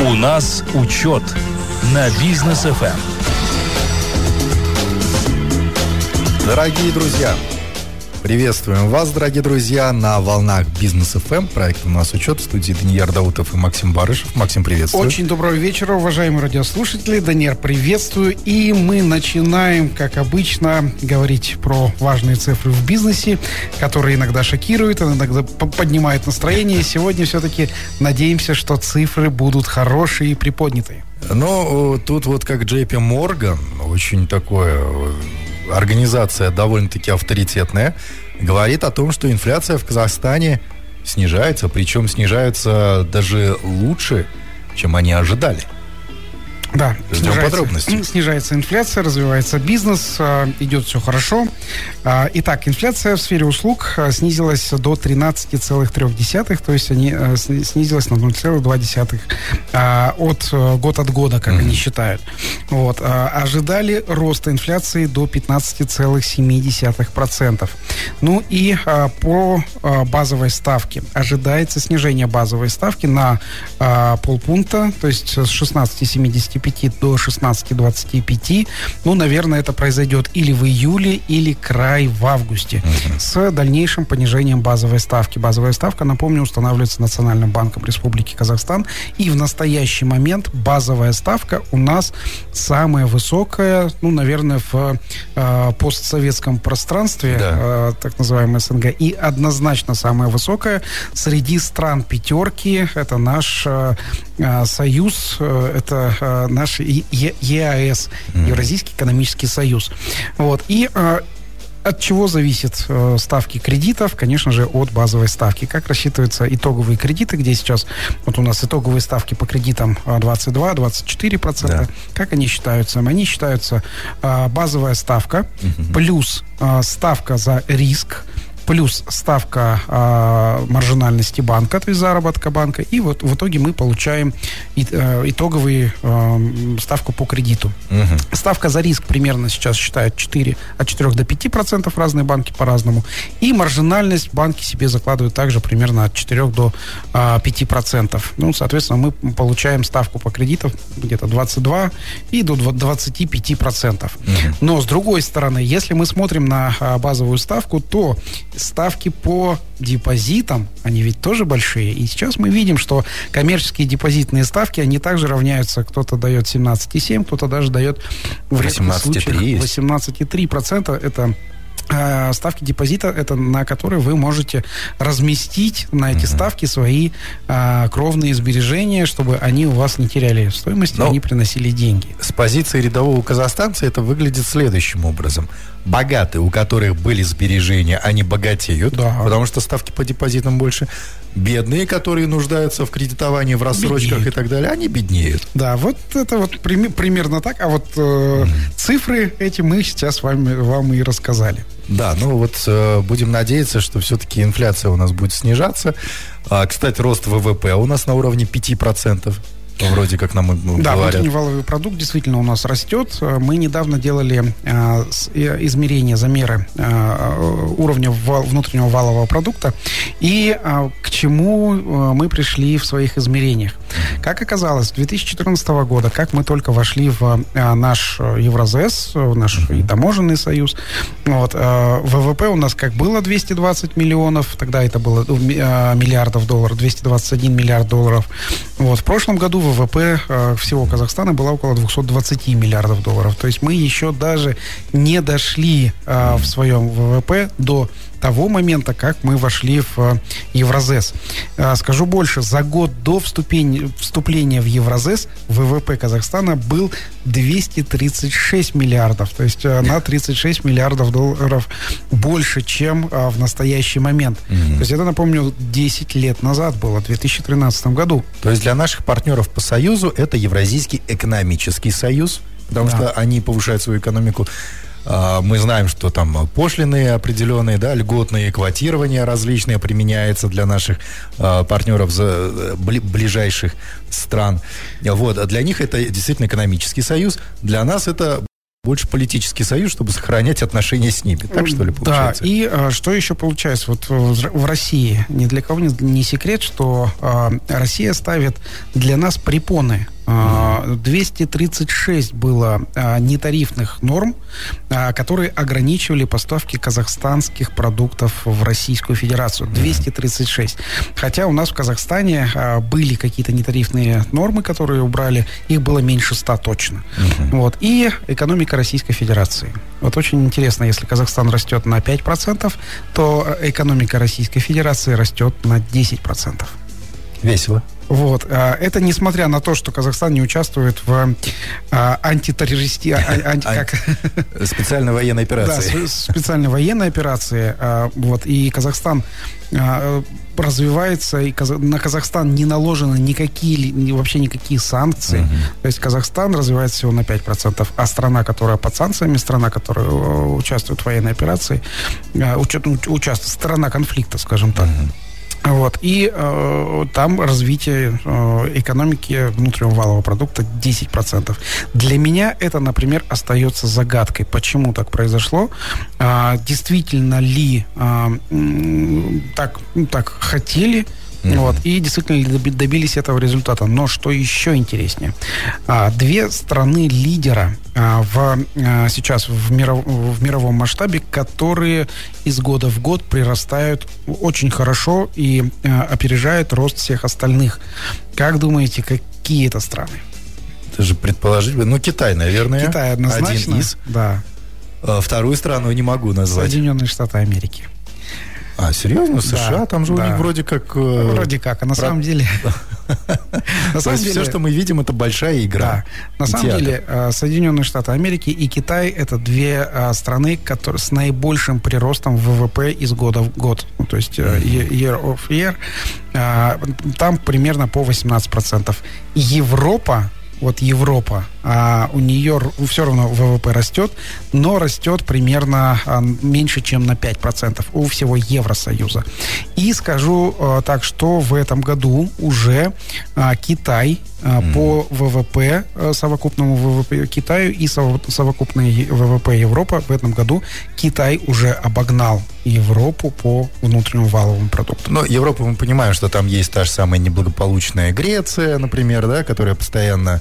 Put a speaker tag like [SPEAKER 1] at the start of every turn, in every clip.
[SPEAKER 1] У нас учет на бизнес ФМ.
[SPEAKER 2] Дорогие друзья, Приветствуем вас, дорогие друзья, на волнах Бизнес ФМ. Проект у нас учет в студии Даниил Даутов и Максим Барышев. Максим, приветствую.
[SPEAKER 3] Очень доброго вечера, уважаемые радиослушатели. Даниил, приветствую. И мы начинаем, как обычно, говорить про важные цифры в бизнесе, которые иногда шокируют, иногда поднимают настроение. Сегодня все-таки надеемся, что цифры будут хорошие и приподнятые.
[SPEAKER 2] Ну, тут вот как JP Морган, очень такое организация довольно-таки авторитетная, говорит о том, что инфляция в Казахстане снижается, причем снижается даже лучше, чем они ожидали.
[SPEAKER 3] Да, Ждем снижается, снижается инфляция, развивается бизнес, а, идет все хорошо. А, итак, инфляция в сфере услуг а, снизилась до 13,3, то есть они снизилась на 0,2 от год от года, как mm-hmm. они считают. Вот. Ожидали роста инфляции до 15,7%. Ну и по базовой ставке ожидается снижение базовой ставки на полпункта, то есть с 16,75 25 до 16-25. Ну, наверное, это произойдет или в июле, или край в августе. Uh-huh. С дальнейшим понижением базовой ставки. Базовая ставка, напомню, устанавливается Национальным банком Республики Казахстан. И в настоящий момент базовая ставка у нас самая высокая, ну, наверное, в э, постсоветском пространстве, да. э, так называемый СНГ. И однозначно самая высокая среди стран пятерки. Это наш э союз, э, это э, наш ЕАЭС, Евразийский экономический союз. Вот. И э, от чего зависят э, ставки кредитов? Конечно же, от базовой ставки. Как рассчитываются итоговые кредиты, где сейчас вот у нас итоговые ставки по кредитам 22-24%. Э, да. Как они считаются? Они считаются э, базовая ставка угу. плюс э, ставка за риск плюс ставка э, маржинальности банка, то есть заработка банка, и вот в итоге мы получаем и, э, итоговую э, ставку по кредиту. Угу. Ставка за риск примерно сейчас считают 4, от 4 до 5 процентов, разные банки по-разному, и маржинальность банки себе закладывают также примерно от 4 до э, 5 процентов. Ну, соответственно, мы получаем ставку по кредитам где-то 22 и до 25 процентов. Угу. Но, с другой стороны, если мы смотрим на базовую ставку, то ставки по депозитам, они ведь тоже большие. И сейчас мы видим, что коммерческие депозитные ставки, они также равняются. Кто-то дает 17,7, кто-то даже дает в 18,3. 18,3% это Э, ставки депозита это на которые вы можете разместить на эти mm-hmm. ставки свои а, кровные сбережения, чтобы они у вас не теряли стоимость, Но они приносили деньги.
[SPEAKER 2] С позиции рядового казахстанца это выглядит следующим образом. Богатые, у которых были сбережения, они богатеют, да. потому что ставки по депозитам больше. Бедные, которые нуждаются в кредитовании, в рассрочках беднеют. и так далее, они беднеют.
[SPEAKER 3] Да, вот это вот примерно так. А вот э, mm-hmm. цифры эти мы сейчас вами, вам и рассказали.
[SPEAKER 2] Да, ну вот э, будем надеяться, что все-таки инфляция у нас будет снижаться. А, кстати, рост ВВП у нас на уровне 5%. Вроде как нам
[SPEAKER 3] да, говорят. внутренний валовый продукт действительно у нас растет. Мы недавно делали э, измерения, замеры э, уровня вал, внутреннего валового продукта. И э, к чему э, мы пришли в своих измерениях. Как оказалось, с 2014 года, как мы только вошли в э, наш Евразес, в наш таможенный союз, вот, э, ВВП у нас как было 220 миллионов, тогда это было э, миллиардов долларов, 221 миллиард долларов. Вот, в прошлом году ВВП э, всего Казахстана была около 220 миллиардов долларов. То есть мы еще даже не дошли э, в своем ВВП до того момента, как мы вошли в э, Евразес. Э, скажу больше, за год до вступления, вступления в Евразес ВВП Казахстана был 236 миллиардов, то есть э, на 36 миллиардов долларов больше, чем в настоящий момент. Mm-hmm. То есть это, напомню, 10 лет назад было, в 2013 году.
[SPEAKER 2] То есть для наших партнеров по Союзу это Евразийский экономический союз, потому да. что они повышают свою экономику мы знаем, что там пошлины определенные, да, льготные квотирования различные применяются для наших а, партнеров за ближайших стран. Вот. А для них это действительно экономический союз. Для нас это больше политический союз, чтобы сохранять отношения с ними. Так что ли получается?
[SPEAKER 3] Да, и а, что еще получается? Вот в, в России ни для кого не, не секрет, что а, Россия ставит для нас препоны 236 а, было а, нетарифных норм, а, которые ограничивали поставки казахстанских продуктов в Российскую Федерацию. 236. Хотя у нас в Казахстане были какие-то нетарифные нормы, которые убрали. Их было меньше 100 точно. Вот. И экономика Российской Федерации. Вот очень интересно, если Казахстан растет на 5%, то экономика Российской Федерации растет на 10%.
[SPEAKER 2] Весело.
[SPEAKER 3] Вот. А, это несмотря на то, что Казахстан не участвует в а, антитеррористи... А, анти, как?
[SPEAKER 2] Специальной военной операции.
[SPEAKER 3] Да, специальной военной операции. Вот. И Казахстан развивается, и на Казахстан не наложены никакие, вообще никакие санкции. Угу. То есть Казахстан развивается всего на 5%, а страна, которая под санкциями, страна, которая э, участвует в военной операции, участвует, страна конфликта, скажем так. Угу вот. И э, там развитие э, экономики внутреннего валового продукта 10%. Для меня это, например, остается загадкой. Почему так произошло? Э, действительно ли э, так, так хотели Mm-hmm. Вот, и действительно добились этого результата. Но что еще интереснее, а, две страны лидера а, в, а, сейчас в, миров, в мировом масштабе, которые из года в год прирастают очень хорошо и опережают рост всех остальных. Как думаете, какие это страны?
[SPEAKER 2] Это же предположить, ну Китай, наверное.
[SPEAKER 3] Китай однозначно.
[SPEAKER 2] Один из.
[SPEAKER 3] Да.
[SPEAKER 2] Вторую страну не могу назвать.
[SPEAKER 3] Соединенные Штаты Америки.
[SPEAKER 2] А, серьезно? США? Да, там же да. у них вроде как...
[SPEAKER 3] Э, вроде как, а на Про... самом деле...
[SPEAKER 2] На самом деле... все, что мы видим, это большая игра.
[SPEAKER 3] На самом деле, э, Соединенные Штаты Америки и Китай – это две э, страны, которые с наибольшим приростом ВВП из года в год. Ну, то есть year of year. Там примерно по 18%. Европа вот Европа, а у нее все равно ВВП растет, но растет примерно а, меньше, чем на 5% у всего Евросоюза. И скажу а, так, что в этом году уже а, Китай mm. по ВВП, а, совокупному ВВП Китаю и совокупный ВВП Европы в этом году Китай уже обогнал Европу по внутреннему валовому продукту.
[SPEAKER 2] Но Европу мы понимаем, что там есть та же самая неблагополучная Греция, например, да, которая постоянно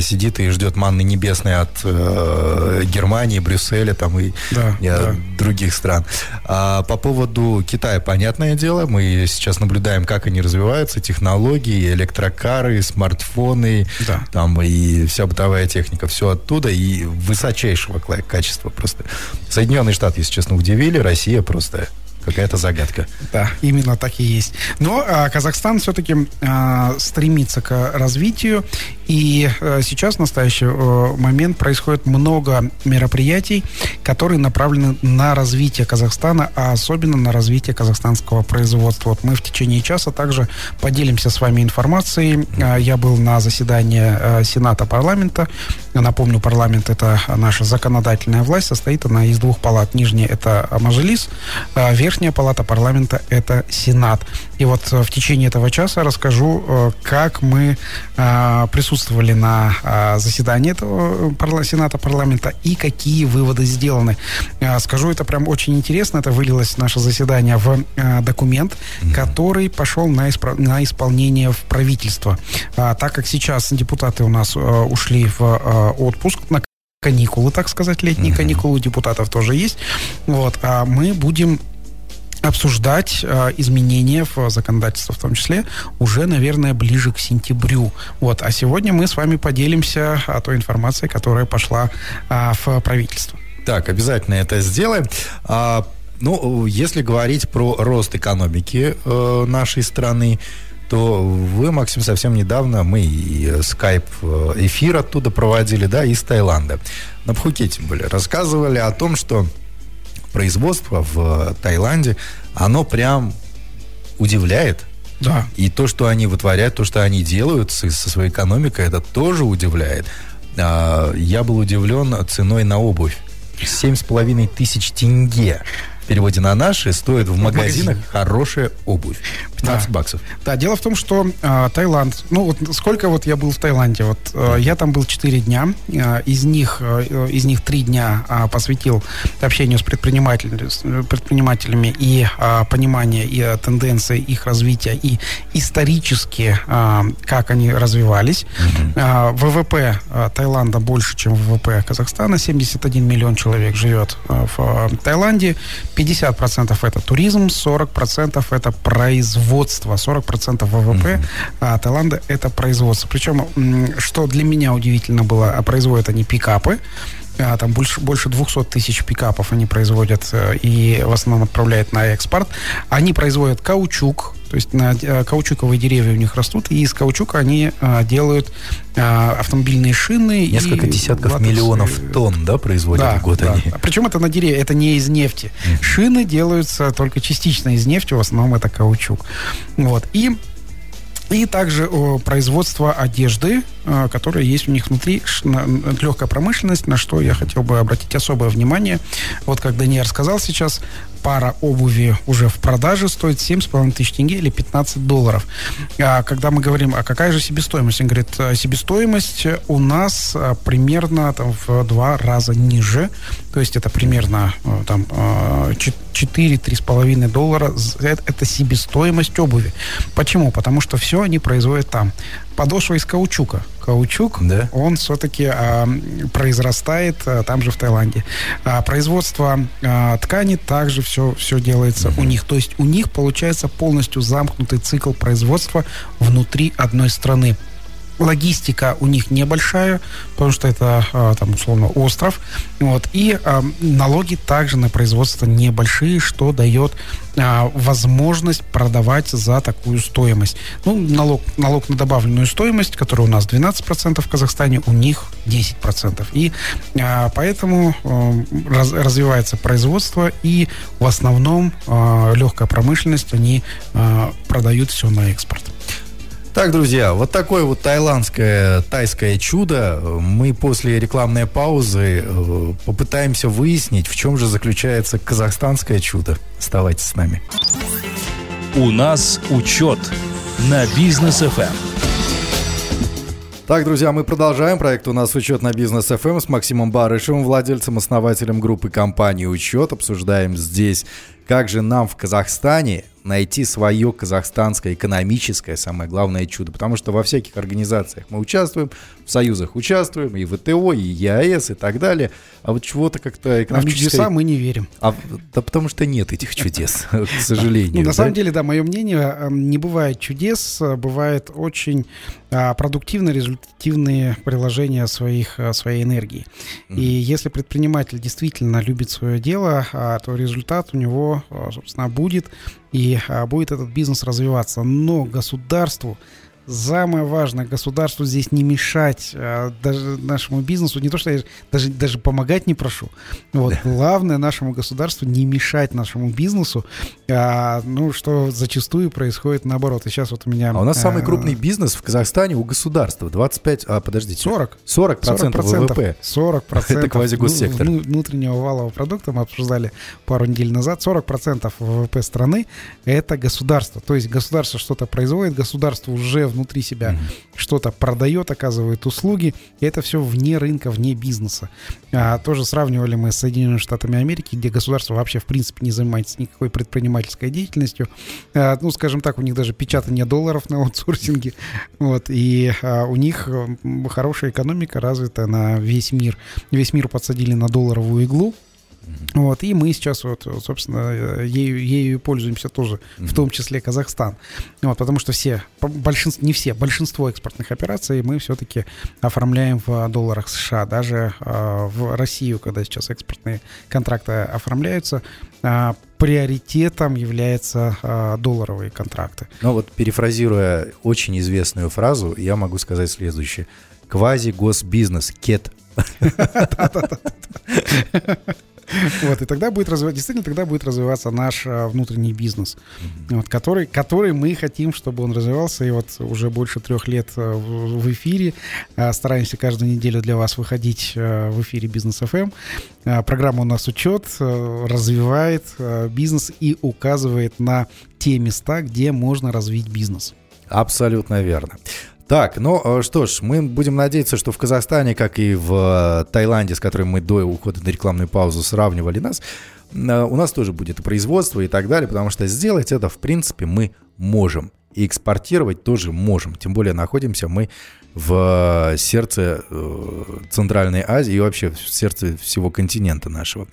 [SPEAKER 2] сидит и ждет манны небесной от э, Германии, Брюсселя там и да, э, да. других стран. А по поводу Китая, понятное дело, мы сейчас наблюдаем, как они развиваются, технологии, электрокары, смартфоны, да. там и вся бытовая техника, все оттуда и высочайшего качества просто. Соединенные Штаты, если честно, удивили, Россия просто какая-то загадка.
[SPEAKER 3] Да, именно так и есть. Но а, Казахстан все-таки а, стремится к развитию, и а, сейчас, в настоящий а, момент, происходит много мероприятий, которые направлены на развитие Казахстана, а особенно на развитие казахстанского производства. Вот мы в течение часа также поделимся с вами информацией. А, я был на заседании а, Сената парламента. Напомню, парламент это наша законодательная власть, состоит она из двух палат. Нижняя это Мажилис, а, верхняя Верхняя палата парламента – это Сенат. И вот э, в течение этого часа расскажу, э, как мы э, присутствовали на заседании этого Сената парламента и какие выводы сделаны. Скажу, это прям очень интересно. Это вылилось наше заседание в документ, который пошел на, исп... на исполнение в правительство. Так как сейчас депутаты у нас ушли в отпуск на каникулы, так сказать, летние mm-hmm. каникулы у депутатов тоже есть. Вот, а мы будем обсуждать э, изменения в законодательство в том числе уже, наверное, ближе к сентябрю. Вот. А сегодня мы с вами поделимся о той информации, которая пошла э, в правительство.
[SPEAKER 2] Так, обязательно это сделаем. А, ну, если говорить про рост экономики э, нашей страны, то вы, Максим, совсем недавно, мы и скайп э, эфир оттуда проводили, да, из Таиланда. На Пхукете были, рассказывали о том, что производство в Таиланде, оно прям удивляет.
[SPEAKER 3] Да.
[SPEAKER 2] И то, что они вытворяют, то, что они делают со, со своей экономикой, это тоже удивляет. А, я был удивлен ценой на обувь. Семь с половиной тысяч тенге в переводе на наши стоит в магазинах хорошая обувь. 15 баксов.
[SPEAKER 3] Да, дело в том, что э, Таиланд, ну вот сколько вот я был в Таиланде, вот э, я там был 4 дня, э, из них э, из них 3 дня э, посвятил общению с предпринимателями, с предпринимателями и э, понимание и э, тенденции их развития и исторически э, как они развивались. Mm-hmm. Э, ВВП э, Таиланда больше, чем ВВП Казахстана, 71 миллион человек живет э, в э, Таиланде, 50% это туризм, 40% это производство производство, 40% ВВП mm-hmm. а, Таиланда это производство. Причем, что для меня удивительно было, а производят они пикапы, а, там больше, больше 200 тысяч пикапов они производят э, и в основном отправляют на экспорт. Они производят каучук, то есть на, э, каучуковые деревья у них растут, и из каучука они а, делают а, автомобильные шины.
[SPEAKER 2] Несколько десятков латекс... миллионов тонн, да, производят да, в год да. они.
[SPEAKER 3] Причем это на деревья, это не из нефти. Mm-hmm. Шины делаются только частично из нефти, в основном это каучук. Вот. И и также о, производство одежды, э, которая есть у них внутри, легкая промышленность, на что я хотел бы обратить особое внимание. Вот как Даниэль рассказал сейчас, пара обуви уже в продаже стоит 7,5 тысяч тенге или 15 долларов. А когда мы говорим, а какая же себестоимость? Он говорит, «Э, себестоимость у нас э, примерно там, в два раза ниже. То есть это примерно э, там 4-3,5 доллара. Это себестоимость обуви. Почему? Потому что все они производят там подошва из каучука. Каучук, да? он все-таки а, произрастает а, там же в Таиланде. А, производство а, ткани также все, все делается mm-hmm. у них. То есть у них получается полностью замкнутый цикл производства внутри одной страны. Логистика у них небольшая, потому что это а, там условно остров. Вот, и а, налоги также на производство небольшие, что дает а, возможность продавать за такую стоимость. Ну, налог, налог на добавленную стоимость, который у нас 12% в Казахстане, у них 10%. И поэтому раз, развивается производство, и в основном легкая промышленность, они продают все на экспорт.
[SPEAKER 2] Так, друзья, вот такое вот тайландское, тайское чудо. Мы после рекламной паузы э, попытаемся выяснить, в чем же заключается казахстанское чудо. Оставайтесь с нами.
[SPEAKER 1] У нас учет на бизнес FM.
[SPEAKER 2] Так, друзья, мы продолжаем. Проект у нас «Учет на бизнес FM с Максимом Барышевым, владельцем, основателем группы компании «Учет». Обсуждаем здесь, как же нам в Казахстане найти свое казахстанское экономическое, самое главное чудо. Потому что во всяких организациях мы участвуем, в союзах участвуем, и ВТО, и ЕАЭС, и так далее. А вот чего-то как-то экономическое...
[SPEAKER 3] А в чудеса мы не верим.
[SPEAKER 2] А, да потому что нет этих чудес, к сожалению.
[SPEAKER 3] На самом деле, да, мое мнение, эм, не бывает чудес, э, бывает очень а, продуктивные, результативные приложения своих, э, своей энергии. И если предприниматель действительно любит свое дело, а, то результат у него, собственно, будет и а, будет этот бизнес развиваться. Но государству самое важное, государству здесь не мешать а, даже нашему бизнесу, не то, что я даже, даже помогать не прошу. Вот, главное нашему государству не мешать нашему бизнесу, а, ну, что зачастую происходит наоборот. И сейчас вот у меня...
[SPEAKER 2] А у нас а, самый крупный бизнес в Казахстане у государства, 25, а, подождите.
[SPEAKER 3] 40.
[SPEAKER 2] 40 процентов ВВП.
[SPEAKER 3] 40 процентов.
[SPEAKER 2] Это квазигоссектор.
[SPEAKER 3] Внутреннего валового продукта мы обсуждали пару недель назад. 40 процентов ВВП страны это государство. То есть государство что-то производит, государство уже в внутри себя mm-hmm. что-то продает, оказывает услуги, и это все вне рынка, вне бизнеса. А, тоже сравнивали мы с Соединенными Штатами Америки, где государство вообще в принципе не занимается никакой предпринимательской деятельностью. А, ну, скажем так, у них даже печатание долларов на аутсорсинге, вот, и а, у них хорошая экономика развита на весь мир. Весь мир подсадили на долларовую иглу, вот, и мы сейчас, вот, собственно, ею, ею пользуемся тоже, mm-hmm. в том числе Казахстан. Вот, потому что все, большинство, не все, большинство экспортных операций мы все-таки оформляем в долларах США. Даже э, в Россию, когда сейчас экспортные контракты оформляются, э, приоритетом являются э, долларовые контракты.
[SPEAKER 2] Ну вот, перефразируя очень известную фразу, я могу сказать следующее. Квази-госбизнес, КЕТ.
[SPEAKER 3] Вот, и тогда будет развиваться, действительно, тогда будет развиваться наш а, внутренний бизнес, вот, который, который мы хотим, чтобы он развивался, и вот уже больше трех лет а, в, эфире, а, стараемся каждую неделю для вас выходить в эфире Бизнес. А, программа у нас учет, развивает бизнес и указывает на те места, где можно развить бизнес.
[SPEAKER 2] Абсолютно верно. Так, ну э, что ж, мы будем надеяться, что в Казахстане, как и в э, Таиланде, с которым мы до ухода на рекламную паузу сравнивали нас, э, у нас тоже будет производство и так далее, потому что сделать это, в принципе, мы можем. И экспортировать тоже можем. Тем более находимся мы в сердце Центральной Азии и вообще в сердце всего континента нашего.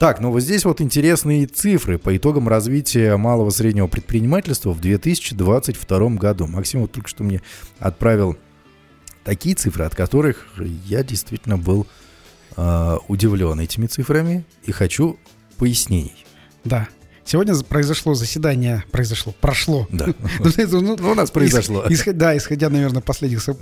[SPEAKER 2] Так, ну вот здесь вот интересные цифры по итогам развития малого среднего предпринимательства в 2022 году. Максим вот только что мне отправил такие цифры, от которых я действительно был э, удивлен этими цифрами и хочу пояснений.
[SPEAKER 3] Да. Сегодня произошло заседание, произошло, прошло.
[SPEAKER 2] Да. Ну, ну, у нас произошло.
[SPEAKER 3] Да, исходя, наверное, последних, э,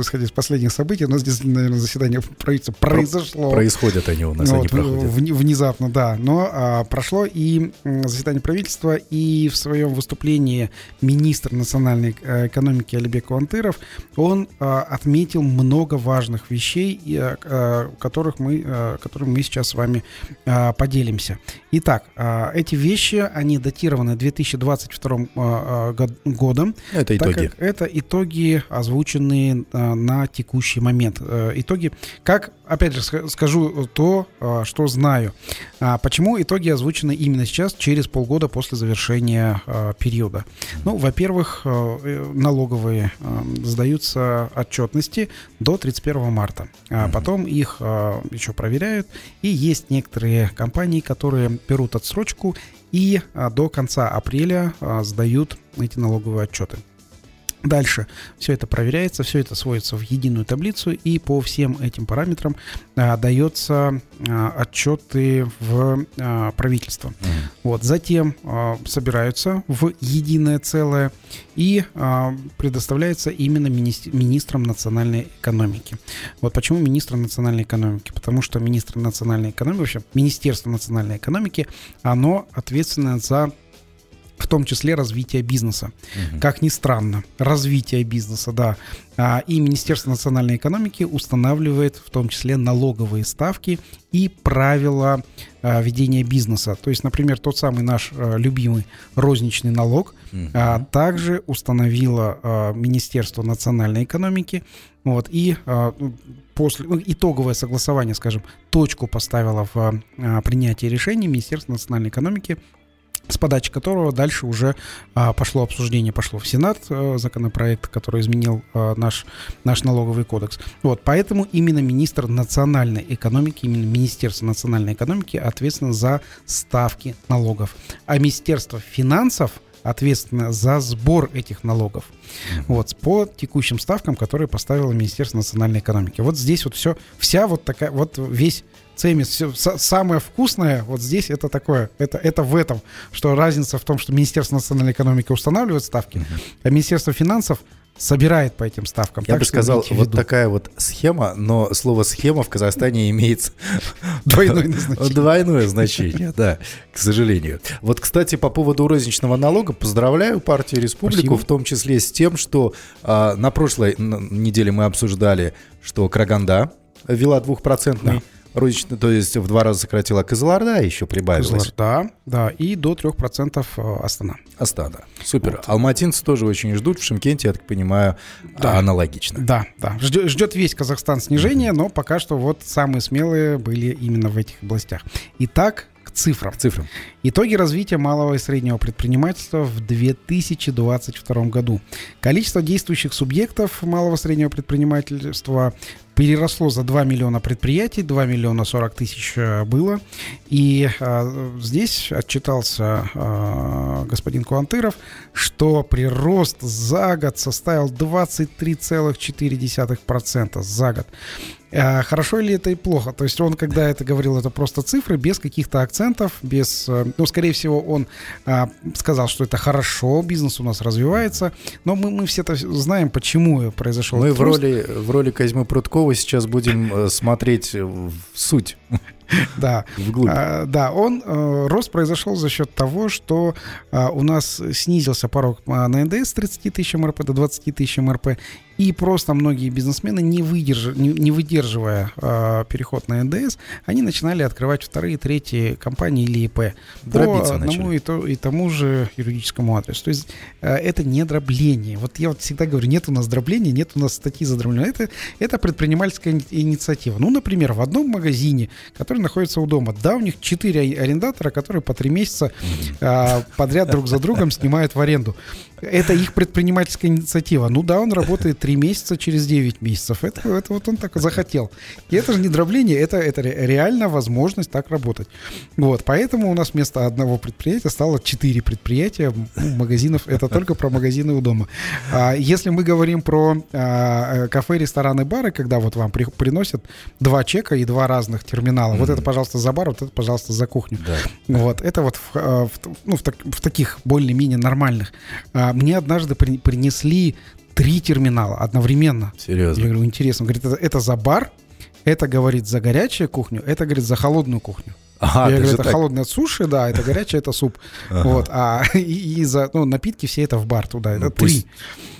[SPEAKER 3] исходя из последних событий, у нас здесь, наверное, заседание правительства произошло.
[SPEAKER 2] Происходят они у нас, они проходят.
[SPEAKER 3] Внезапно, да. Но а, прошло и заседание правительства, и в своем выступлении министр национальной э, экономики Алибек Куантыров, он а, отметил много важных вещей, а, которых мы, которыми мы сейчас с вами поделимся. Итак, эти эти вещи, они датированы 2022 а, а, годом.
[SPEAKER 2] Это итоги.
[SPEAKER 3] это итоги, озвученные а, на текущий момент. Э, итоги, как, опять же, скажу то, что знаю. Почему итоги озвучены именно сейчас, через полгода после завершения периода? Ну, во-первых, э, налоговые сдаются отчетности до 31 марта. А потом их еще проверяют. И есть некоторые компании, которые берут отсрочку и а, до конца апреля а, сдают эти налоговые отчеты. Дальше все это проверяется, все это сводится в единую таблицу, и по всем этим параметрам а, дается а, отчеты в а, правительство. Mm. Вот, затем а, собираются в единое целое и а, предоставляется именно министр, министром национальной экономики. Вот почему министр национальной экономики? Потому что министр национальной экономики, вообще Министерство национальной экономики, оно ответственно за в том числе развитие бизнеса. Угу. Как ни странно, развитие бизнеса, да. А, и Министерство национальной экономики устанавливает в том числе налоговые ставки и правила а, ведения бизнеса. То есть, например, тот самый наш а, любимый розничный налог угу. также установило Министерство национальной экономики. Вот, и после ну, итоговое согласование, скажем, точку поставило в принятии решений Министерства национальной экономики с подачи которого дальше уже а, пошло обсуждение, пошло в Сенат а, законопроект, который изменил а, наш, наш налоговый кодекс. Вот, поэтому именно министр национальной экономики, именно Министерство национальной экономики ответственно за ставки налогов. А Министерство финансов ответственно за сбор этих налогов. Вот, по текущим ставкам, которые поставило Министерство национальной экономики. Вот здесь вот все, вся вот такая, вот весь цемис, самое вкусное вот здесь это такое, это, это в этом, что разница в том, что Министерство национальной экономики устанавливает ставки, а Министерство финансов собирает по этим ставкам.
[SPEAKER 2] Я так бы сказал, вот такая вот схема, но слово схема в Казахстане имеет двойное значение. Двойное значение, да, к сожалению. Вот, кстати, по поводу розничного налога, поздравляю партию Республику, в том числе с тем, что а, на прошлой неделе мы обсуждали, что Краганда ввела двухпроцентный розничный, то есть в два раза сократила Кызылорда, еще прибавилась.
[SPEAKER 3] Кызылорда, да, и до 3% э, Астана.
[SPEAKER 2] Астана, супер. Вот. Алматинцы тоже очень ждут, в Шимкенте, я так понимаю, да. аналогично.
[SPEAKER 3] Да, да, ждет, ждет весь Казахстан снижение, mm-hmm. но пока что вот самые смелые были именно в этих областях. Итак, к цифрам. К цифрам. Итоги развития малого и среднего предпринимательства в 2022 году. Количество действующих субъектов малого и среднего предпринимательства переросло за 2 миллиона предприятий, 2 миллиона 40 тысяч э, было. И а, здесь отчитался а, господин Куантыров, что прирост за год составил 23,4% за год. А, хорошо ли это и плохо? То есть он, когда это говорил, это просто цифры, без каких-то акцентов, без... Ну, скорее всего, он а, сказал, что это хорошо, бизнес у нас развивается, но мы, мы все это знаем, почему произошел
[SPEAKER 2] Мы в роли, в роли Козьмы Прудкова сейчас будем э, смотреть в суть
[SPEAKER 3] Да. А, да, он, э, рост произошел за счет того, что а, у нас снизился порог а, на НДС с 30 тысяч МРП до 20 тысяч МРП, и просто многие бизнесмены, не, выдерж... не, не выдерживая э, переход на НДС, они начинали открывать вторые, третьи компании или ИП
[SPEAKER 2] Дробиться
[SPEAKER 3] по одному и, то, и тому же юридическому адресу. То есть э, это не дробление. Вот я вот всегда говорю, нет у нас дробления, нет у нас статьи за дробление. Это, это предпринимательская инициатива. Ну, например, в одном магазине, который находится у дома, да, у них четыре арендатора, которые по три месяца э, подряд друг за другом снимают в аренду. Это их предпринимательская инициатива. Ну да, он работает три месяца через 9 месяцев. Это, это вот он так захотел. И это же не дробление, это, это реально возможность так работать. Вот, поэтому у нас вместо одного предприятия стало четыре предприятия ну, магазинов. Это только про магазины у дома. А, если мы говорим про а, кафе, рестораны, бары, когда вот вам при, приносят два чека и два разных терминала. Mm-hmm. Вот это, пожалуйста, за бар, вот это, пожалуйста, за кухню. Да. Вот, это вот в, а, в, ну, в, так, в таких более-менее нормальных а, а мне однажды при, принесли три терминала одновременно.
[SPEAKER 2] Серьезно?
[SPEAKER 3] Я говорю, интересно. Говорит, это, это за бар, это, говорит, за горячую кухню, это, говорит, за холодную кухню. Ага, я говорю, это так... холодное суши, да, это горячее, это суп. Ага. Вот, а и, и за ну, напитки все это в бар туда. Это ну, три.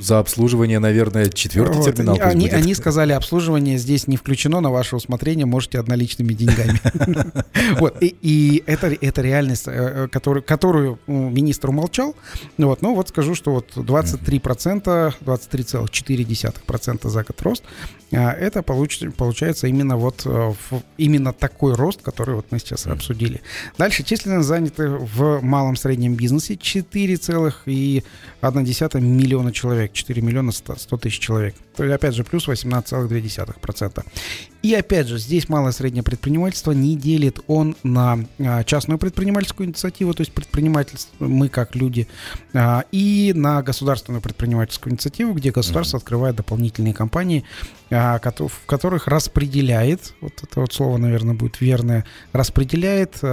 [SPEAKER 2] За обслуживание, наверное, четвертый вот. терминал.
[SPEAKER 3] Они, они сказали, обслуживание здесь не включено на ваше усмотрение, можете одноличными деньгами. Вот, и это это реальность, э, э, которую министр умолчал. Вот, ну вот скажу, что вот 23%, 23,4% за год рост, а это получается именно вот э, именно такой рост, который вот мы сейчас обсудили. Дальше численность занятых в малом среднем бизнесе 4,1 миллиона человек, 4 миллиона 100 тысяч человек. То есть, опять же, плюс 18,2%. И опять же, здесь малое и среднее предпринимательство не делит он на а, частную предпринимательскую инициативу, то есть предпринимательство, мы как люди, а, и на государственную предпринимательскую инициативу, где государство mm-hmm. открывает дополнительные компании, а, в которых распределяет, вот это вот слово, наверное, будет верное, распределяет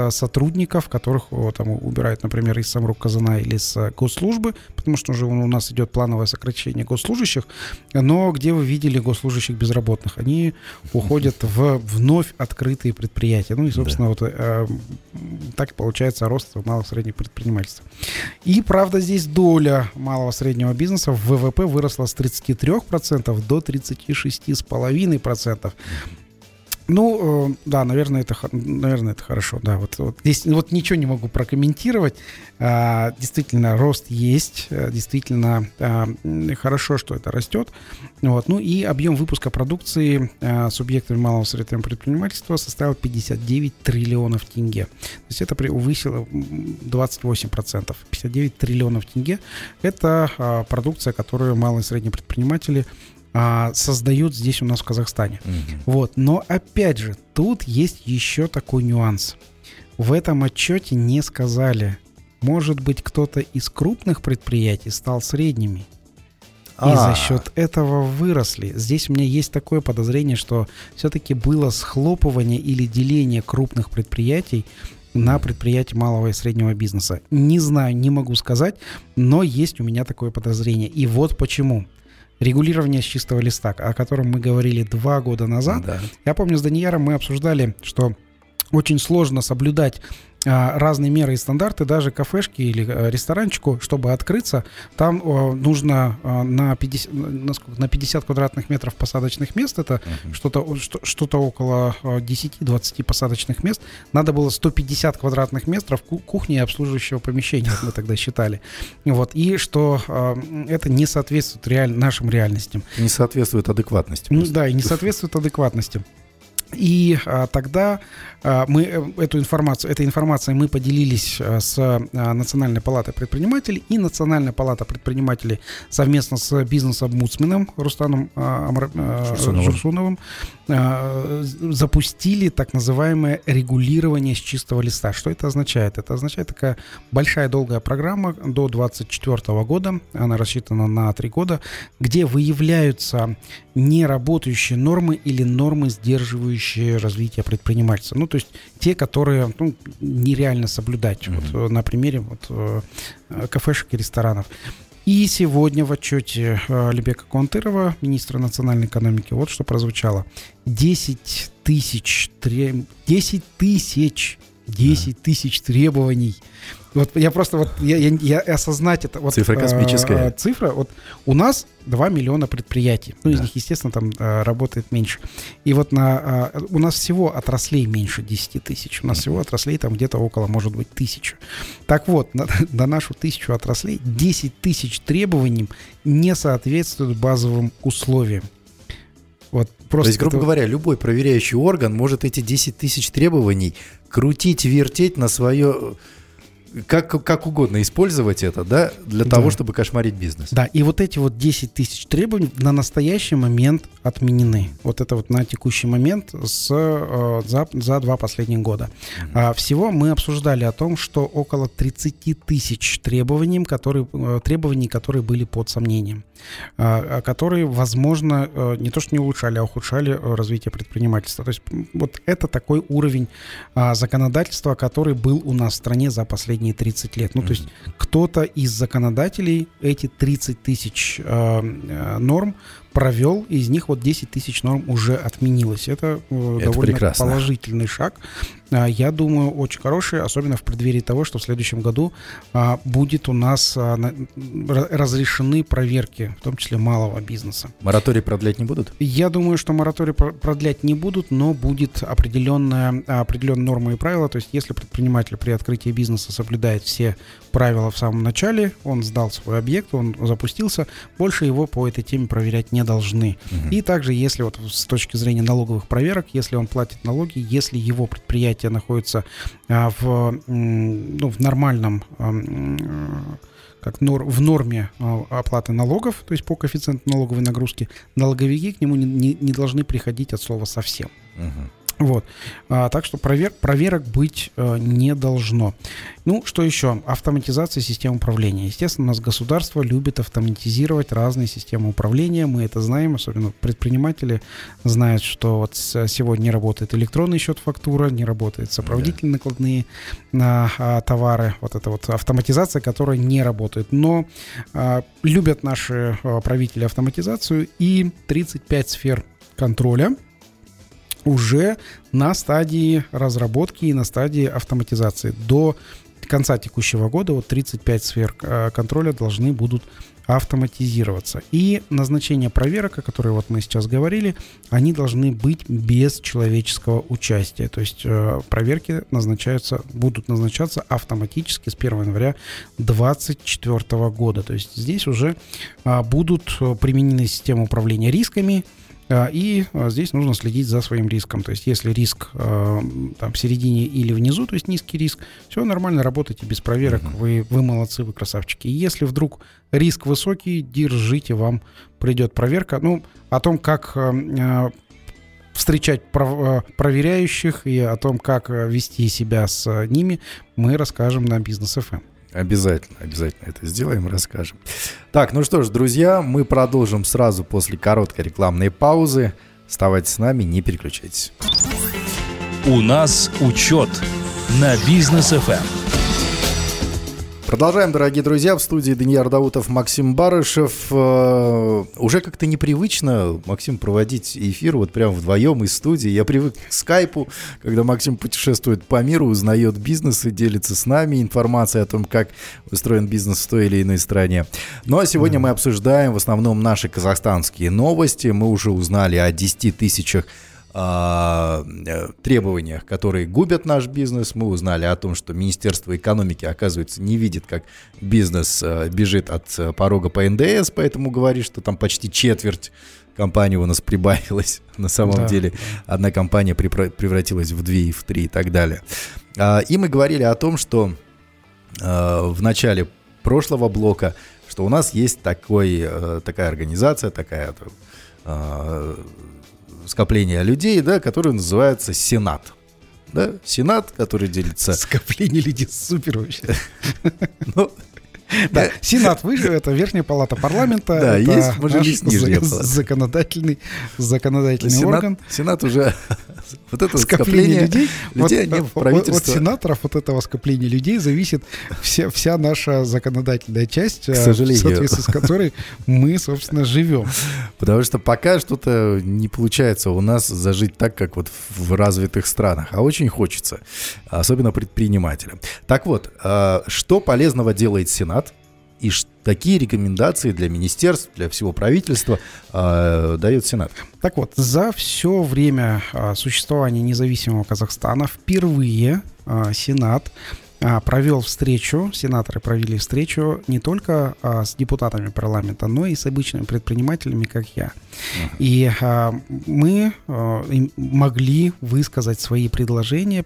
[SPEAKER 3] сотрудников, которых там убирает, например, из самрук казана или с госслужбы, потому что уже у нас идет плановое сокращение госслужащих, но где вы видели госслужащих безработных? Они уходят в вновь открытые предприятия. Ну и, собственно, да. вот э, так получается рост малого и среднего предпринимательства. И, правда, здесь доля малого и среднего бизнеса в ВВП выросла с 33% до 36,5%. Ну, э, да, наверное, это, наверное, это хорошо. Да, вот, вот здесь вот ничего не могу прокомментировать. А, действительно, рост есть. Э, действительно, а, хорошо, что это растет. Вот. Ну и объем выпуска продукции а, субъектами малого и среднего предпринимательства составил 59 триллионов тенге. То есть это превысило 28%. 59 триллионов тенге – это а, продукция, которую малые и средние предприниматели а, создают здесь у нас в Казахстане. Угу. Вот. Но опять же, тут есть еще такой нюанс. В этом отчете не сказали, может быть, кто-то из крупных предприятий стал средними. И за а. счет этого выросли. Здесь у меня есть такое подозрение, что все-таки было схлопывание или деление крупных предприятий на предприятия малого и среднего бизнеса. Не знаю, не могу сказать, но есть у меня такое подозрение. И вот почему регулирование с чистого листа, о котором мы говорили два года назад. Да. Я помню, с Данияром мы обсуждали, что очень сложно соблюдать разные меры и стандарты, даже кафешки или э, ресторанчику, чтобы открыться, там нужно а, на 50, на, сколько, на 50 квадратных метров посадочных мест, это uh-huh. что-то, что-то около 10-20 посадочных мест, надо было 150 квадратных метров кухни и обслуживающего помещения, мы тогда считали. Вот, и что а, это не соответствует реаль, нашим реальностям.
[SPEAKER 2] Не соответствует адекватности.
[SPEAKER 3] Ну, да, и не соответствует адекватности. И а, тогда а, мы э, эту информацию, этой информацией мы поделились а, с а, Национальной палатой предпринимателей, и Национальная палата предпринимателей совместно с бизнес-омбудсменом Рустаном а, а, Журсуновым. А, запустили так называемое регулирование с чистого листа. Что это означает? Это означает такая большая долгая программа до 2024 года, она рассчитана на три года, где выявляются неработающие нормы или нормы, сдерживающие развитие предпринимательства. Ну, то есть те, которые ну, нереально соблюдать. Mm-hmm. Вот, на примере вот, э, кафешек и ресторанов. И сегодня в отчете э, Лебека Контырова, министра национальной экономики, вот что прозвучало. 10 тысяч, 10 тысяч 10 тысяч требований. Вот я просто вот я, я, я осознать это. Вот,
[SPEAKER 2] цифра космическая.
[SPEAKER 3] Э, цифра. Вот у нас 2 миллиона предприятий. Ну, да. из них, естественно, там э, работает меньше. И вот на, э, у нас всего отраслей меньше 10 тысяч. У нас всего отраслей там где-то около, может быть, тысячи. Так вот, на, на нашу тысячу отраслей 10 тысяч требований не соответствуют базовым условиям.
[SPEAKER 2] Вот просто То есть, грубо это... говоря, любой проверяющий орган может эти 10 тысяч требований крутить, вертеть на свое как, как угодно использовать это, да, для да. того, чтобы кошмарить бизнес.
[SPEAKER 3] Да, и вот эти вот 10 тысяч требований на настоящий момент отменены. Вот это вот на текущий момент с, э, за, за два последних года. Mm-hmm. А, всего мы обсуждали о том, что около 30 тысяч требований, которые, э, требований, которые были под сомнением. А, а которые, возможно, э, не то что не улучшали, а ухудшали развитие предпринимательства. То есть вот это такой уровень а, законодательства, который был у нас в стране за последние последние 30 лет. Ну, mm-hmm. то есть кто-то из законодателей эти 30 тысяч э, э, норм провел, из них вот 10 тысяч норм уже отменилось. Это, э, Это довольно прекрасно. положительный шаг. А, я думаю, очень хороший, особенно в преддверии того, что в следующем году а, будет у нас а, разрешены проверки, в том числе малого бизнеса.
[SPEAKER 2] Мораторий продлять не будут?
[SPEAKER 3] Я думаю, что мораторий продлять не будут, но будет определенная, определенная норма и правила. То есть, если предприниматель при открытии бизнеса соблюдает все правила в самом начале, он сдал свой объект, он запустился, больше его по этой теме проверять не должны. Угу. И также, если вот с точки зрения налоговых проверок, если он платит налоги, если его предприятие находится а, в, ну, в нормальном а, как нор, в норме а, оплаты налогов, то есть по коэффициенту налоговой нагрузки, налоговики к нему не, не, не должны приходить от слова совсем. Угу. Вот. А, так что провер, проверок быть а, не должно. Ну, что еще? Автоматизация систем управления. Естественно, у нас государство любит автоматизировать разные системы управления. Мы это знаем, особенно предприниматели знают, что вот сегодня работает электронный счет фактура, не работает сопроводительные накладные на а, товары. Вот это вот автоматизация, которая не работает. Но а, любят наши а, правители автоматизацию и 35 сфер контроля уже на стадии разработки и на стадии автоматизации. До конца текущего года вот 35 сфер э, контроля должны будут автоматизироваться. И назначение проверок, о которых вот мы сейчас говорили, они должны быть без человеческого участия. То есть э, проверки назначаются, будут назначаться автоматически с 1 января 2024 года. То есть здесь уже э, будут применены системы управления рисками, а, и а, здесь нужно следить за своим риском. То есть, если риск э, там в середине или внизу, то есть низкий риск, все нормально, работайте без проверок, вы, вы молодцы, вы красавчики. И если вдруг риск высокий, держите, вам придет проверка. Ну, о том, как встречать пров- проверяющих и о том, как вести себя с ними, мы расскажем на Бизнес FM.
[SPEAKER 2] Обязательно, обязательно это сделаем, расскажем. Так, ну что ж, друзья, мы продолжим сразу после короткой рекламной паузы. Оставайтесь с нами, не переключайтесь.
[SPEAKER 1] У нас учет на бизнес FM.
[SPEAKER 2] Продолжаем, дорогие друзья. В студии Даниил Даутов, Максим Барышев. Э, уже как-то непривычно, Максим, проводить эфир вот прям вдвоем из студии. Я привык к скайпу, когда Максим путешествует по миру, узнает бизнес и делится с нами информацией о том, как устроен бизнес в той или иной стране. Ну а сегодня мы обсуждаем в основном наши казахстанские новости. Мы уже узнали о 10 тысячах требованиях, которые губят наш бизнес. Мы узнали о том, что Министерство экономики, оказывается, не видит, как бизнес э, бежит от э, порога по НДС, поэтому говорит, что там почти четверть компаний у нас прибавилась. На самом да, деле одна компания превратилась в две и в три и так далее. А, и мы говорили о том, что в начале прошлого блока, что у нас есть такой, такая организация, такая скопление людей, да, которое называется Сенат. Да? Сенат, который делится...
[SPEAKER 3] Скопление людей супер вообще. Ну, да, Сенат выше, это верхняя палата парламента.
[SPEAKER 2] Да, есть, может, есть нижняя
[SPEAKER 3] палата. Законодательный, законодательный орган.
[SPEAKER 2] Сенат уже Вот это
[SPEAKER 3] скопление людей,
[SPEAKER 2] людей
[SPEAKER 3] вот, вот, от сенаторов, от этого скопления людей зависит вся, вся наша законодательная часть,
[SPEAKER 2] К
[SPEAKER 3] э,
[SPEAKER 2] сожалению.
[SPEAKER 3] в соответствии с которой мы, собственно, живем.
[SPEAKER 2] Потому что пока что-то не получается у нас зажить так, как вот в развитых странах. А очень хочется, особенно предпринимателям. Так вот, э, что полезного делает Сенат? И какие рекомендации для министерств, для всего правительства э, дает Сенат?
[SPEAKER 3] Так вот, за все время а, существования независимого Казахстана впервые а, Сенат провел встречу, сенаторы провели встречу не только а, с депутатами парламента, но и с обычными предпринимателями, как я. И а, мы а, могли высказать свои предложения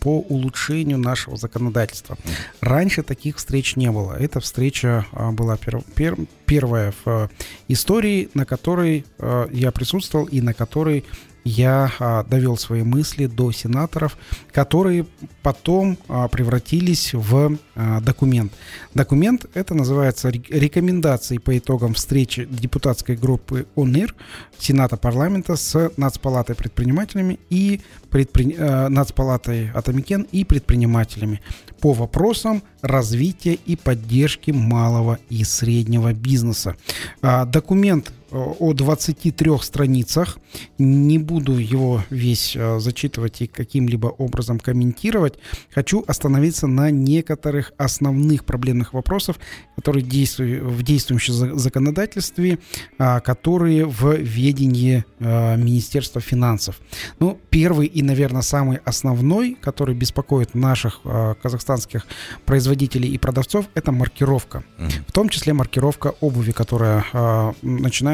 [SPEAKER 3] по улучшению нашего законодательства. Раньше таких встреч не было. Эта встреча а, была пер- пер- первая в а, истории, на которой а, я присутствовал и на которой я а, довел свои мысли до сенаторов, которые потом а, превратились в а, документ. Документ это называется ре- рекомендации по итогам встречи депутатской группы ОНИР Сената парламента с Нацпалатой предпринимателями и предпри... э, Нацпалатой Атамикен и предпринимателями по вопросам развития и поддержки малого и среднего бизнеса. А, Документ о 23 страницах. Не буду его весь э, зачитывать и каким-либо образом комментировать. Хочу остановиться на некоторых основных проблемных вопросах, которые действую- в действующем за- законодательстве, а, которые в ведении э, Министерства финансов. Ну, первый и, наверное, самый основной, который беспокоит наших э, казахстанских производителей и продавцов, это маркировка. В том числе маркировка обуви, которая э,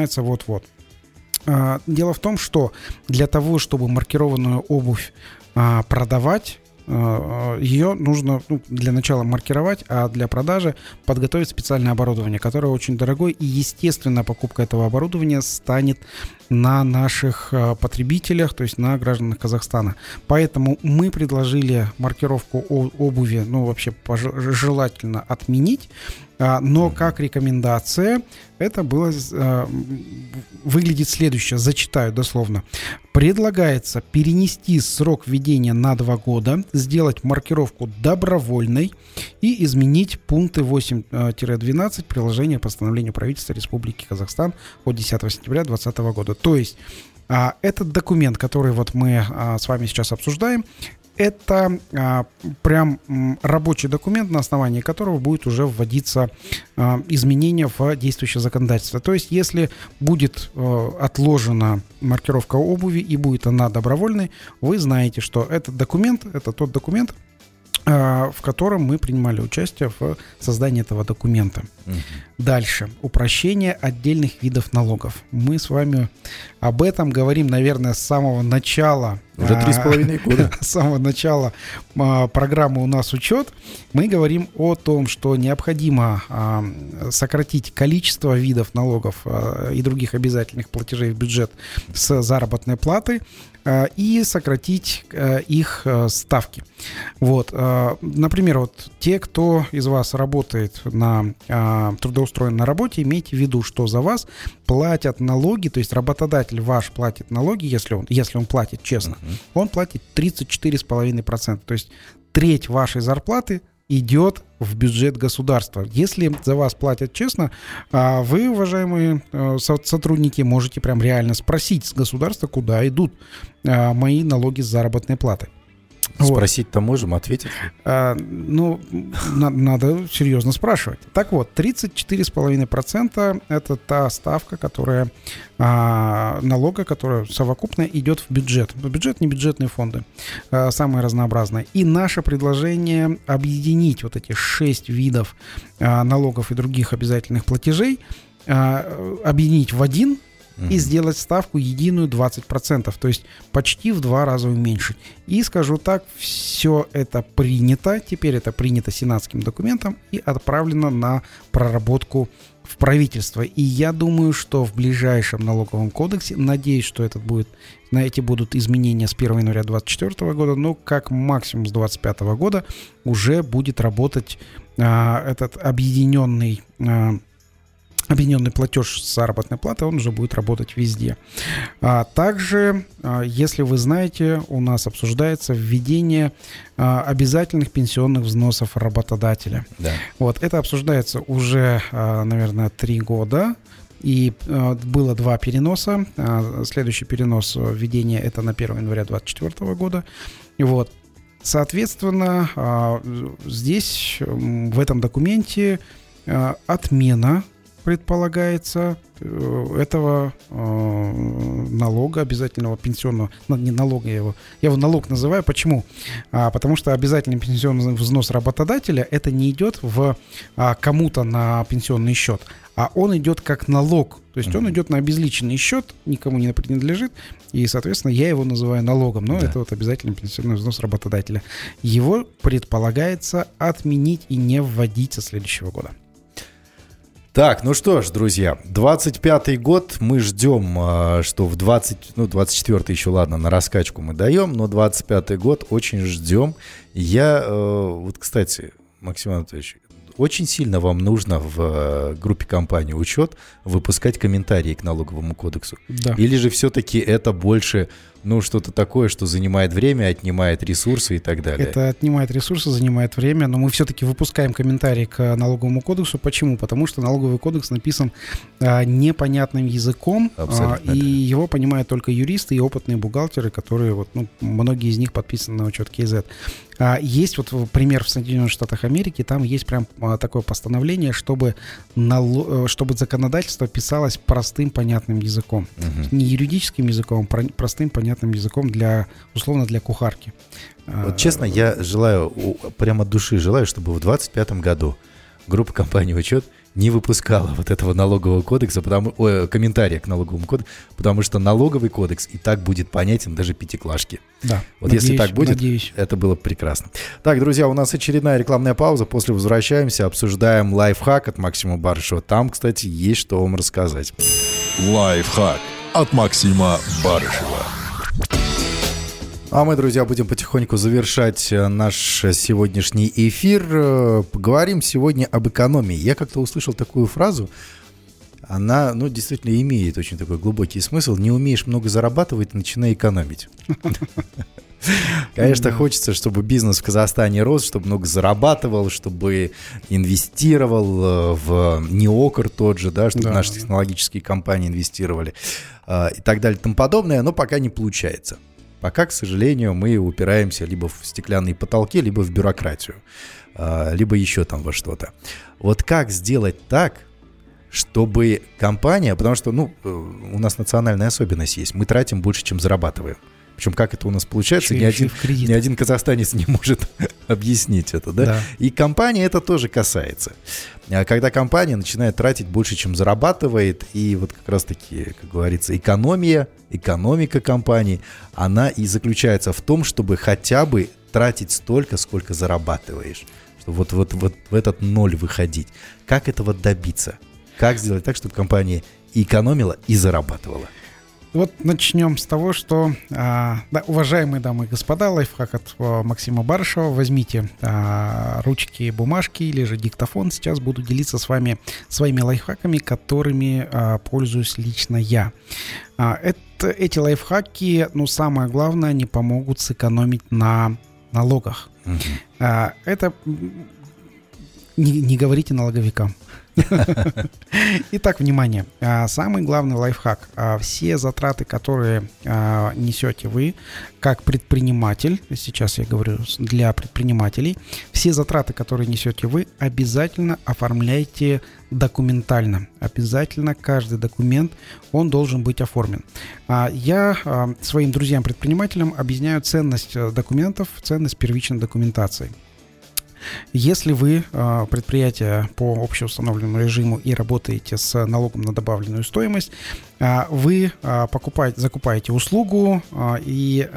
[SPEAKER 3] начинается вот-вот. А, Дело в том, что для того, чтобы маркированную обувь а, продавать, а, ее нужно ну, для начала маркировать, а для продажи подготовить специальное оборудование, которое очень дорогое, и, естественно, покупка этого оборудования станет на наших потребителях, то есть на гражданах Казахстана. Поэтому мы предложили маркировку обуви, ну, вообще желательно отменить, но как рекомендация это было э, выглядит следующее, зачитаю дословно. Предлагается перенести срок введения на два года, сделать маркировку добровольной и изменить пункты 8-12 приложения постановления правительства Республики Казахстан от 10 сентября 2020 года. То есть а, этот документ, который вот мы а, с вами сейчас обсуждаем, это а, прям рабочий документ, на основании которого будет уже вводиться а, изменения в действующее законодательство. То есть, если будет э, отложена маркировка обуви и будет она добровольной, вы знаете, что этот документ, это тот документ, а, в котором мы принимали участие в создании этого документа. Дальше. Упрощение отдельных видов налогов. Мы с вами об этом говорим, наверное, с самого начала.
[SPEAKER 2] Уже три с
[SPEAKER 3] а,
[SPEAKER 2] половиной года.
[SPEAKER 3] с самого начала а, программы у нас учет, мы говорим о том, что необходимо а, сократить количество видов налогов а, и других обязательных платежей в бюджет с заработной платы а, и сократить а, их а, ставки. Вот, например, вот те, кто из вас работает на трудоустроен на работе, имейте в виду, что за вас платят налоги, то есть работодатель ваш платит налоги, если он, если он платит честно, он платит 34,5%. То есть треть вашей зарплаты идет в бюджет государства. Если за вас платят честно, а вы, уважаемые э, со- сотрудники, можете прям реально спросить с государства, куда идут а, мои налоги с заработной платы. Вот.
[SPEAKER 2] Спросить-то можем, ответить.
[SPEAKER 3] А, ну, на- надо серьезно спрашивать. Так вот, 34,5% это та ставка, которая а, налога, которая совокупно идет в бюджет. В бюджет не бюджетные фонды, а, самые разнообразные. И наше предложение объединить вот эти шесть видов а, налогов и других обязательных платежей, а, объединить в один и сделать ставку единую 20%, то есть почти в два раза уменьшить. И скажу так, все это принято, теперь это принято сенатским документом и отправлено на проработку в правительство. И я думаю, что в ближайшем налоговом кодексе, надеюсь, что этот будет, на эти будут изменения с 1 января 2024 года, но как максимум с 2025 года уже будет работать а, этот объединенный а, объединенный платеж с заработной платы, он уже будет работать везде. А также, а, если вы знаете, у нас обсуждается введение а, обязательных пенсионных взносов работодателя.
[SPEAKER 2] Да.
[SPEAKER 3] Вот это обсуждается уже, а, наверное, три года. И э, было два переноса. Э, следующий перенос введения это на 1 января 2024 года. Вот. Соответственно, э, здесь, в этом документе, э, отмена предполагается э, этого э, налога обязательного пенсионного, ну, не налога я его, я его налог называю. Почему? А, потому что обязательный пенсионный взнос работодателя это не идет в а, кому-то на пенсионный счет, а он идет как налог. То есть mm-hmm. он идет на обезличенный счет, никому не принадлежит, и, соответственно, я его называю налогом, но да. это вот обязательный пенсионный взнос работодателя. Его предполагается отменить и не вводить со следующего года.
[SPEAKER 2] Так, ну что ж, друзья, 25-й год мы ждем, а, что в 20, ну 24-й еще ладно, на раскачку мы даем, но 25-й год очень ждем. Я, э, вот, кстати, Максим Анатольевич, очень сильно вам нужно в э, группе компании «Учет» выпускать комментарии к налоговому кодексу?
[SPEAKER 3] Да.
[SPEAKER 2] Или же все-таки это больше ну, что-то такое, что занимает время, отнимает ресурсы и так далее.
[SPEAKER 3] Это отнимает ресурсы, занимает время, но мы все-таки выпускаем комментарий к налоговому кодексу. Почему? Потому что налоговый кодекс написан а, непонятным языком, а, и его понимают только юристы и опытные бухгалтеры, которые, вот, ну, многие из них подписаны на учет КЗ. А, есть вот пример в Соединенных Штатах Америки, там есть прям а, такое постановление, чтобы, нало... Э, чтобы законодательство писалось простым, понятным языком. Угу. Не юридическим языком, а простым, понятным языком для, условно, для кухарки.
[SPEAKER 2] Вот честно, я желаю, прямо от души желаю, чтобы в 2025 году группа компаний «Учет» не выпускала вот этого налогового кодекса, потому, ой, комментария к налоговому кодексу, потому что налоговый кодекс и так будет понятен даже пятиклашке.
[SPEAKER 3] Да.
[SPEAKER 2] Вот надеюсь, если так будет, надеюсь. это было прекрасно. Так, друзья, у нас очередная рекламная пауза. После возвращаемся, обсуждаем лайфхак от Максима Барышева. Там, кстати, есть что вам рассказать.
[SPEAKER 1] Лайфхак от Максима Барышева.
[SPEAKER 2] А мы, друзья, будем потихоньку завершать э, наш сегодняшний эфир. Э, поговорим сегодня об экономии. Я как-то услышал такую фразу. Она, ну, действительно имеет очень такой глубокий смысл. Не умеешь много зарабатывать, начинай экономить. Конечно, хочется, чтобы бизнес в Казахстане рос, чтобы много зарабатывал, чтобы инвестировал э, в неокр тот же, да, чтобы наши технологические компании инвестировали и так далее и тому подобное, но пока не получается. Пока, к сожалению, мы упираемся либо в стеклянные потолки, либо в бюрократию, а, либо еще там во что-то. Вот как сделать так, чтобы компания, потому что, ну, э, у нас национальная особенность есть, мы тратим больше, чем зарабатываем. Причем как это у нас получается, ни один, ни один казахстанец не может объяснить это, да? да? И компания это тоже касается. А когда компания начинает тратить больше, чем зарабатывает, и вот как раз-таки, как говорится, экономия, экономика компании, она и заключается в том, чтобы хотя бы тратить столько, сколько зарабатываешь. Чтобы вот, вот, вот в этот ноль выходить. Как этого добиться? Как сделать так, чтобы компания и экономила, и зарабатывала?
[SPEAKER 3] Вот начнем с того, что, а, да, уважаемые дамы и господа, лайфхак от а, Максима Барышева. Возьмите а, ручки, бумажки или же диктофон. Сейчас буду делиться с вами своими лайфхаками, которыми пользуюсь лично я. Это, эти лайфхаки, ну, самое главное, они помогут сэкономить на налогах. Угу. Это не, не говорите налоговикам. Итак, внимание. А, самый главный лайфхак. А, все затраты, которые а, несете вы, как предприниматель, сейчас я говорю для предпринимателей, все затраты, которые несете вы, обязательно оформляйте документально. Обязательно каждый документ, он должен быть оформлен. Я своим друзьям-предпринимателям объясняю ценность э, документов, ценность первичной документации. Если вы а, предприятие по общеустановленному режиму и работаете с налогом на добавленную стоимость, а, вы а, покупаете, закупаете услугу и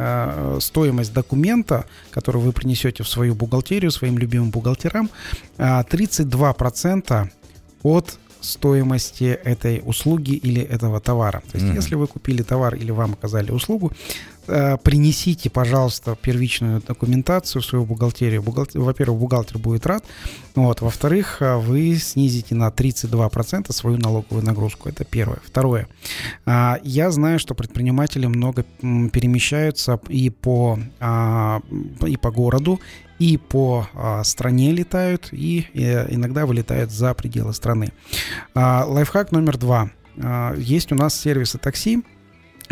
[SPEAKER 3] стоимость документа, который вы принесете в свою бухгалтерию, своим любимым бухгалтерам, 32% от стоимости этой услуги или этого товара. То есть, mm-hmm. если вы купили товар или вам оказали услугу, Э, принесите, пожалуйста, первичную документацию в свою бухгалтерию. Бухгалтер, во-первых, бухгалтер будет рад. Вот. Во-вторых, э, вы снизите на 32% свою налоговую нагрузку. Это первое. Второе. А, я знаю, что предприниматели много перемещаются и по, а, и по городу, и по а, стране летают, и э, иногда вылетают за пределы страны. Лайфхак номер два. Есть у нас сервисы такси,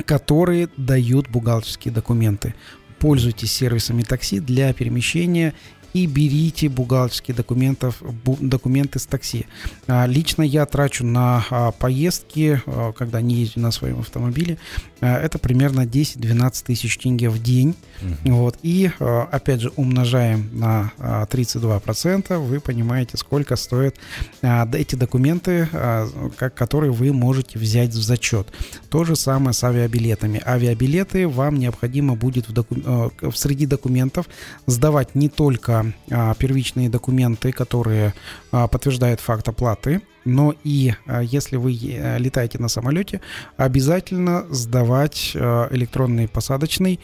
[SPEAKER 3] которые дают бухгалтерские документы. Пользуйтесь сервисами такси для перемещения и берите бухгалтерские документов, документы с такси. А, лично я трачу на а, поездки, а, когда не езжу на своем автомобиле, это примерно 10-12 тысяч тенге в день. Mm-hmm. Вот, и опять же умножаем на а, 32%, вы понимаете, сколько стоят эти документы, как, которые вы можете взять в зачет. То же самое с авиабилетами. Авиабилеты вам необходимо будет в доку... Среди документов сдавать не только а, первичные документы, которые а, подтверждают факт оплаты, но и а, если вы летаете на самолете, обязательно сдавать электронный посадочный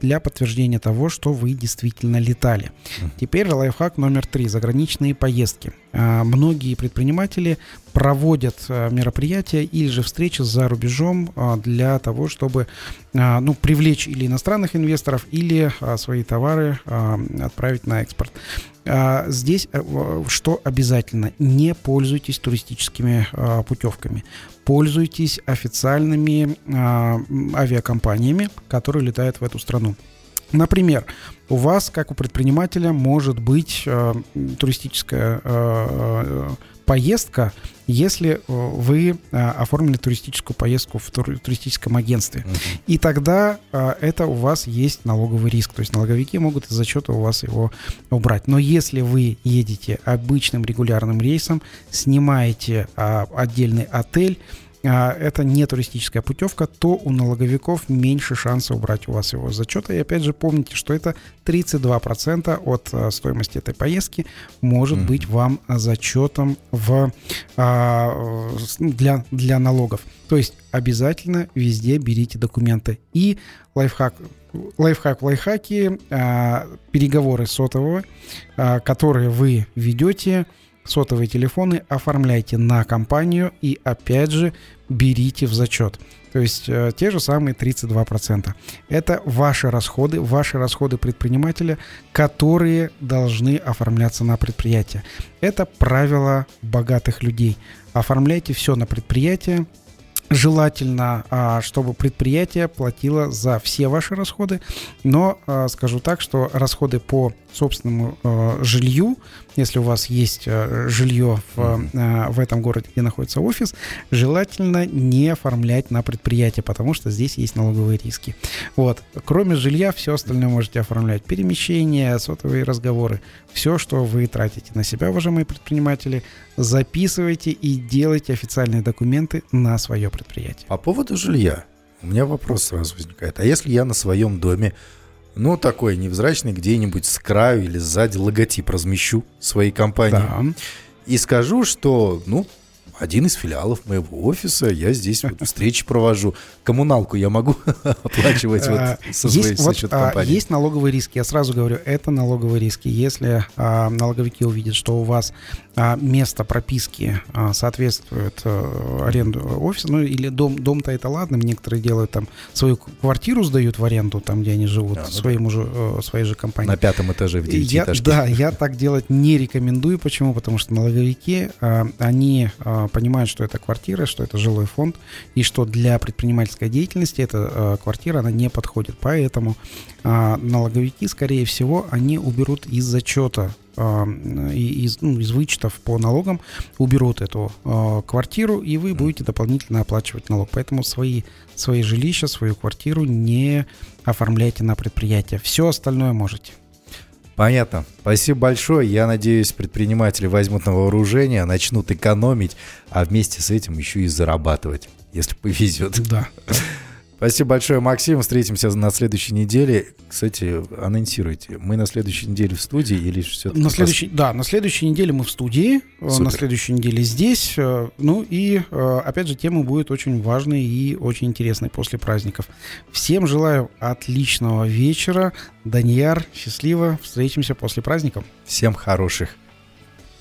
[SPEAKER 3] для подтверждения того, что вы действительно летали. Теперь лайфхак номер три. Заграничные поездки. А, многие предприниматели проводят а, мероприятия или же встречи за рубежом для того, чтобы ну, привлечь или иностранных инвесторов, или свои товары отправить на экспорт. Здесь э, что обязательно? Не пользуйтесь туристическими путевками пользуйтесь официальными э, авиакомпаниями, которые летают в эту страну. Например, у вас, как у предпринимателя, может быть э, туристическая э, поездка, если э, вы а, оформили туристическую поездку в туристическом агентстве. Uh-huh. И тогда а, это у вас есть налоговый риск. То есть налоговики могут из зачета у вас его убрать. Но если вы едете обычным регулярным рейсом, снимаете а, отдельный отель, это не туристическая путевка, то у налоговиков меньше шанса убрать у вас его с зачета. И опять же помните, что это 32% от а, стоимости этой поездки может mm-hmm. быть вам зачетом в, а, для, для налогов. То есть обязательно везде берите документы. И лайфхак, лайфхак в лайфхаке, переговоры сотового, которые вы ведете, сотовые телефоны оформляйте на компанию и опять же берите в зачет. То есть э, те же самые 32%. Это ваши расходы, ваши расходы предпринимателя, которые должны оформляться на предприятие. Это правило богатых людей. Оформляйте все на предприятие, Желательно, а, чтобы предприятие платило за все ваши расходы, но а, скажу так, что расходы по собственному а, жилью, если у вас есть жилье в, в этом городе, где находится офис, желательно не оформлять на предприятие, потому что здесь есть налоговые риски. Вот. Кроме жилья, все остальное можете оформлять. Перемещения, сотовые разговоры, все, что вы тратите на себя, уважаемые предприниматели, записывайте и делайте официальные документы на свое предприятие.
[SPEAKER 2] По поводу жилья. У меня вопрос сразу возникает. А если я на своем доме, ну, такой невзрачный, где-нибудь с краю или сзади логотип размещу своей компании да. и скажу, что, ну, один из филиалов моего офиса, я здесь вот встречи провожу. Коммуналку я могу оплачивать вот а, со своей
[SPEAKER 3] есть, вот, а, компании. Есть налоговые риски, я сразу говорю, это налоговые риски. Если а, налоговики увидят, что у вас место прописки а, соответствует а, аренду офиса, ну или дом, дом-то это ладно, некоторые делают там свою квартиру сдают в аренду, там где они живут, а, своему же, э, своей же компании.
[SPEAKER 2] На пятом этаже в девятиэтажке.
[SPEAKER 3] Да, я так делать не рекомендую. Почему? Потому что налоговики, а, они а, понимают, что это квартира, что это жилой фонд, и что для предпринимательской деятельности эта а, квартира, она не подходит. Поэтому а, налоговики, скорее всего, они уберут из зачета а, из, ну, из вычетов по налогам уберут эту э, квартиру, и вы будете дополнительно оплачивать налог. Поэтому свои, свои жилища, свою квартиру не оформляйте на предприятие. Все остальное можете.
[SPEAKER 2] Понятно. Спасибо большое. Я надеюсь, предприниматели возьмут на вооружение, начнут экономить, а вместе с этим еще и зарабатывать, если повезет.
[SPEAKER 3] Да.
[SPEAKER 2] Спасибо большое, Максим. Встретимся на следующей неделе. Кстати, анонсируйте. Мы на следующей неделе в студии или все
[SPEAKER 3] На следующей, да, на следующей неделе мы в студии, э,
[SPEAKER 2] Супер.
[SPEAKER 3] на следующей неделе здесь. э, Ну и, э, опять же, тема будет очень важной и очень интересной после праздников. Всем желаю отличного вечера. Данияр, счастливо. Встретимся после праздников.
[SPEAKER 2] Всем хороших,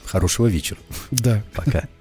[SPEAKER 2] хорошего вечера.
[SPEAKER 3] Да.
[SPEAKER 2] Пока.